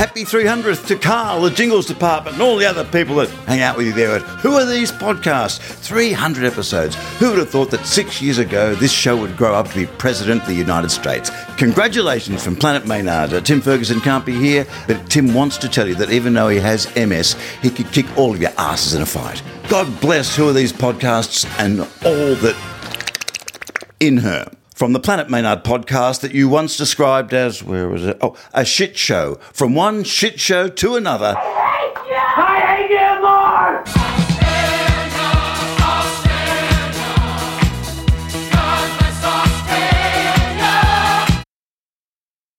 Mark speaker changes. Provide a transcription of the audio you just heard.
Speaker 1: Happy 300th to Carl, the Jingles Department, and all the other people that hang out with you there at Who Are These Podcasts? 300 episodes. Who would have thought that six years ago this show would grow up to be President of the United States? Congratulations from Planet Maynard. Uh, Tim Ferguson can't be here, but Tim wants to tell you that even though he has MS, he could kick all of your asses in a fight. God bless Who Are These Podcasts and all that in her. From the Planet Maynard podcast that you once described as, where was it? Oh, a shit show. From one shit show to another.
Speaker 2: I hate you more!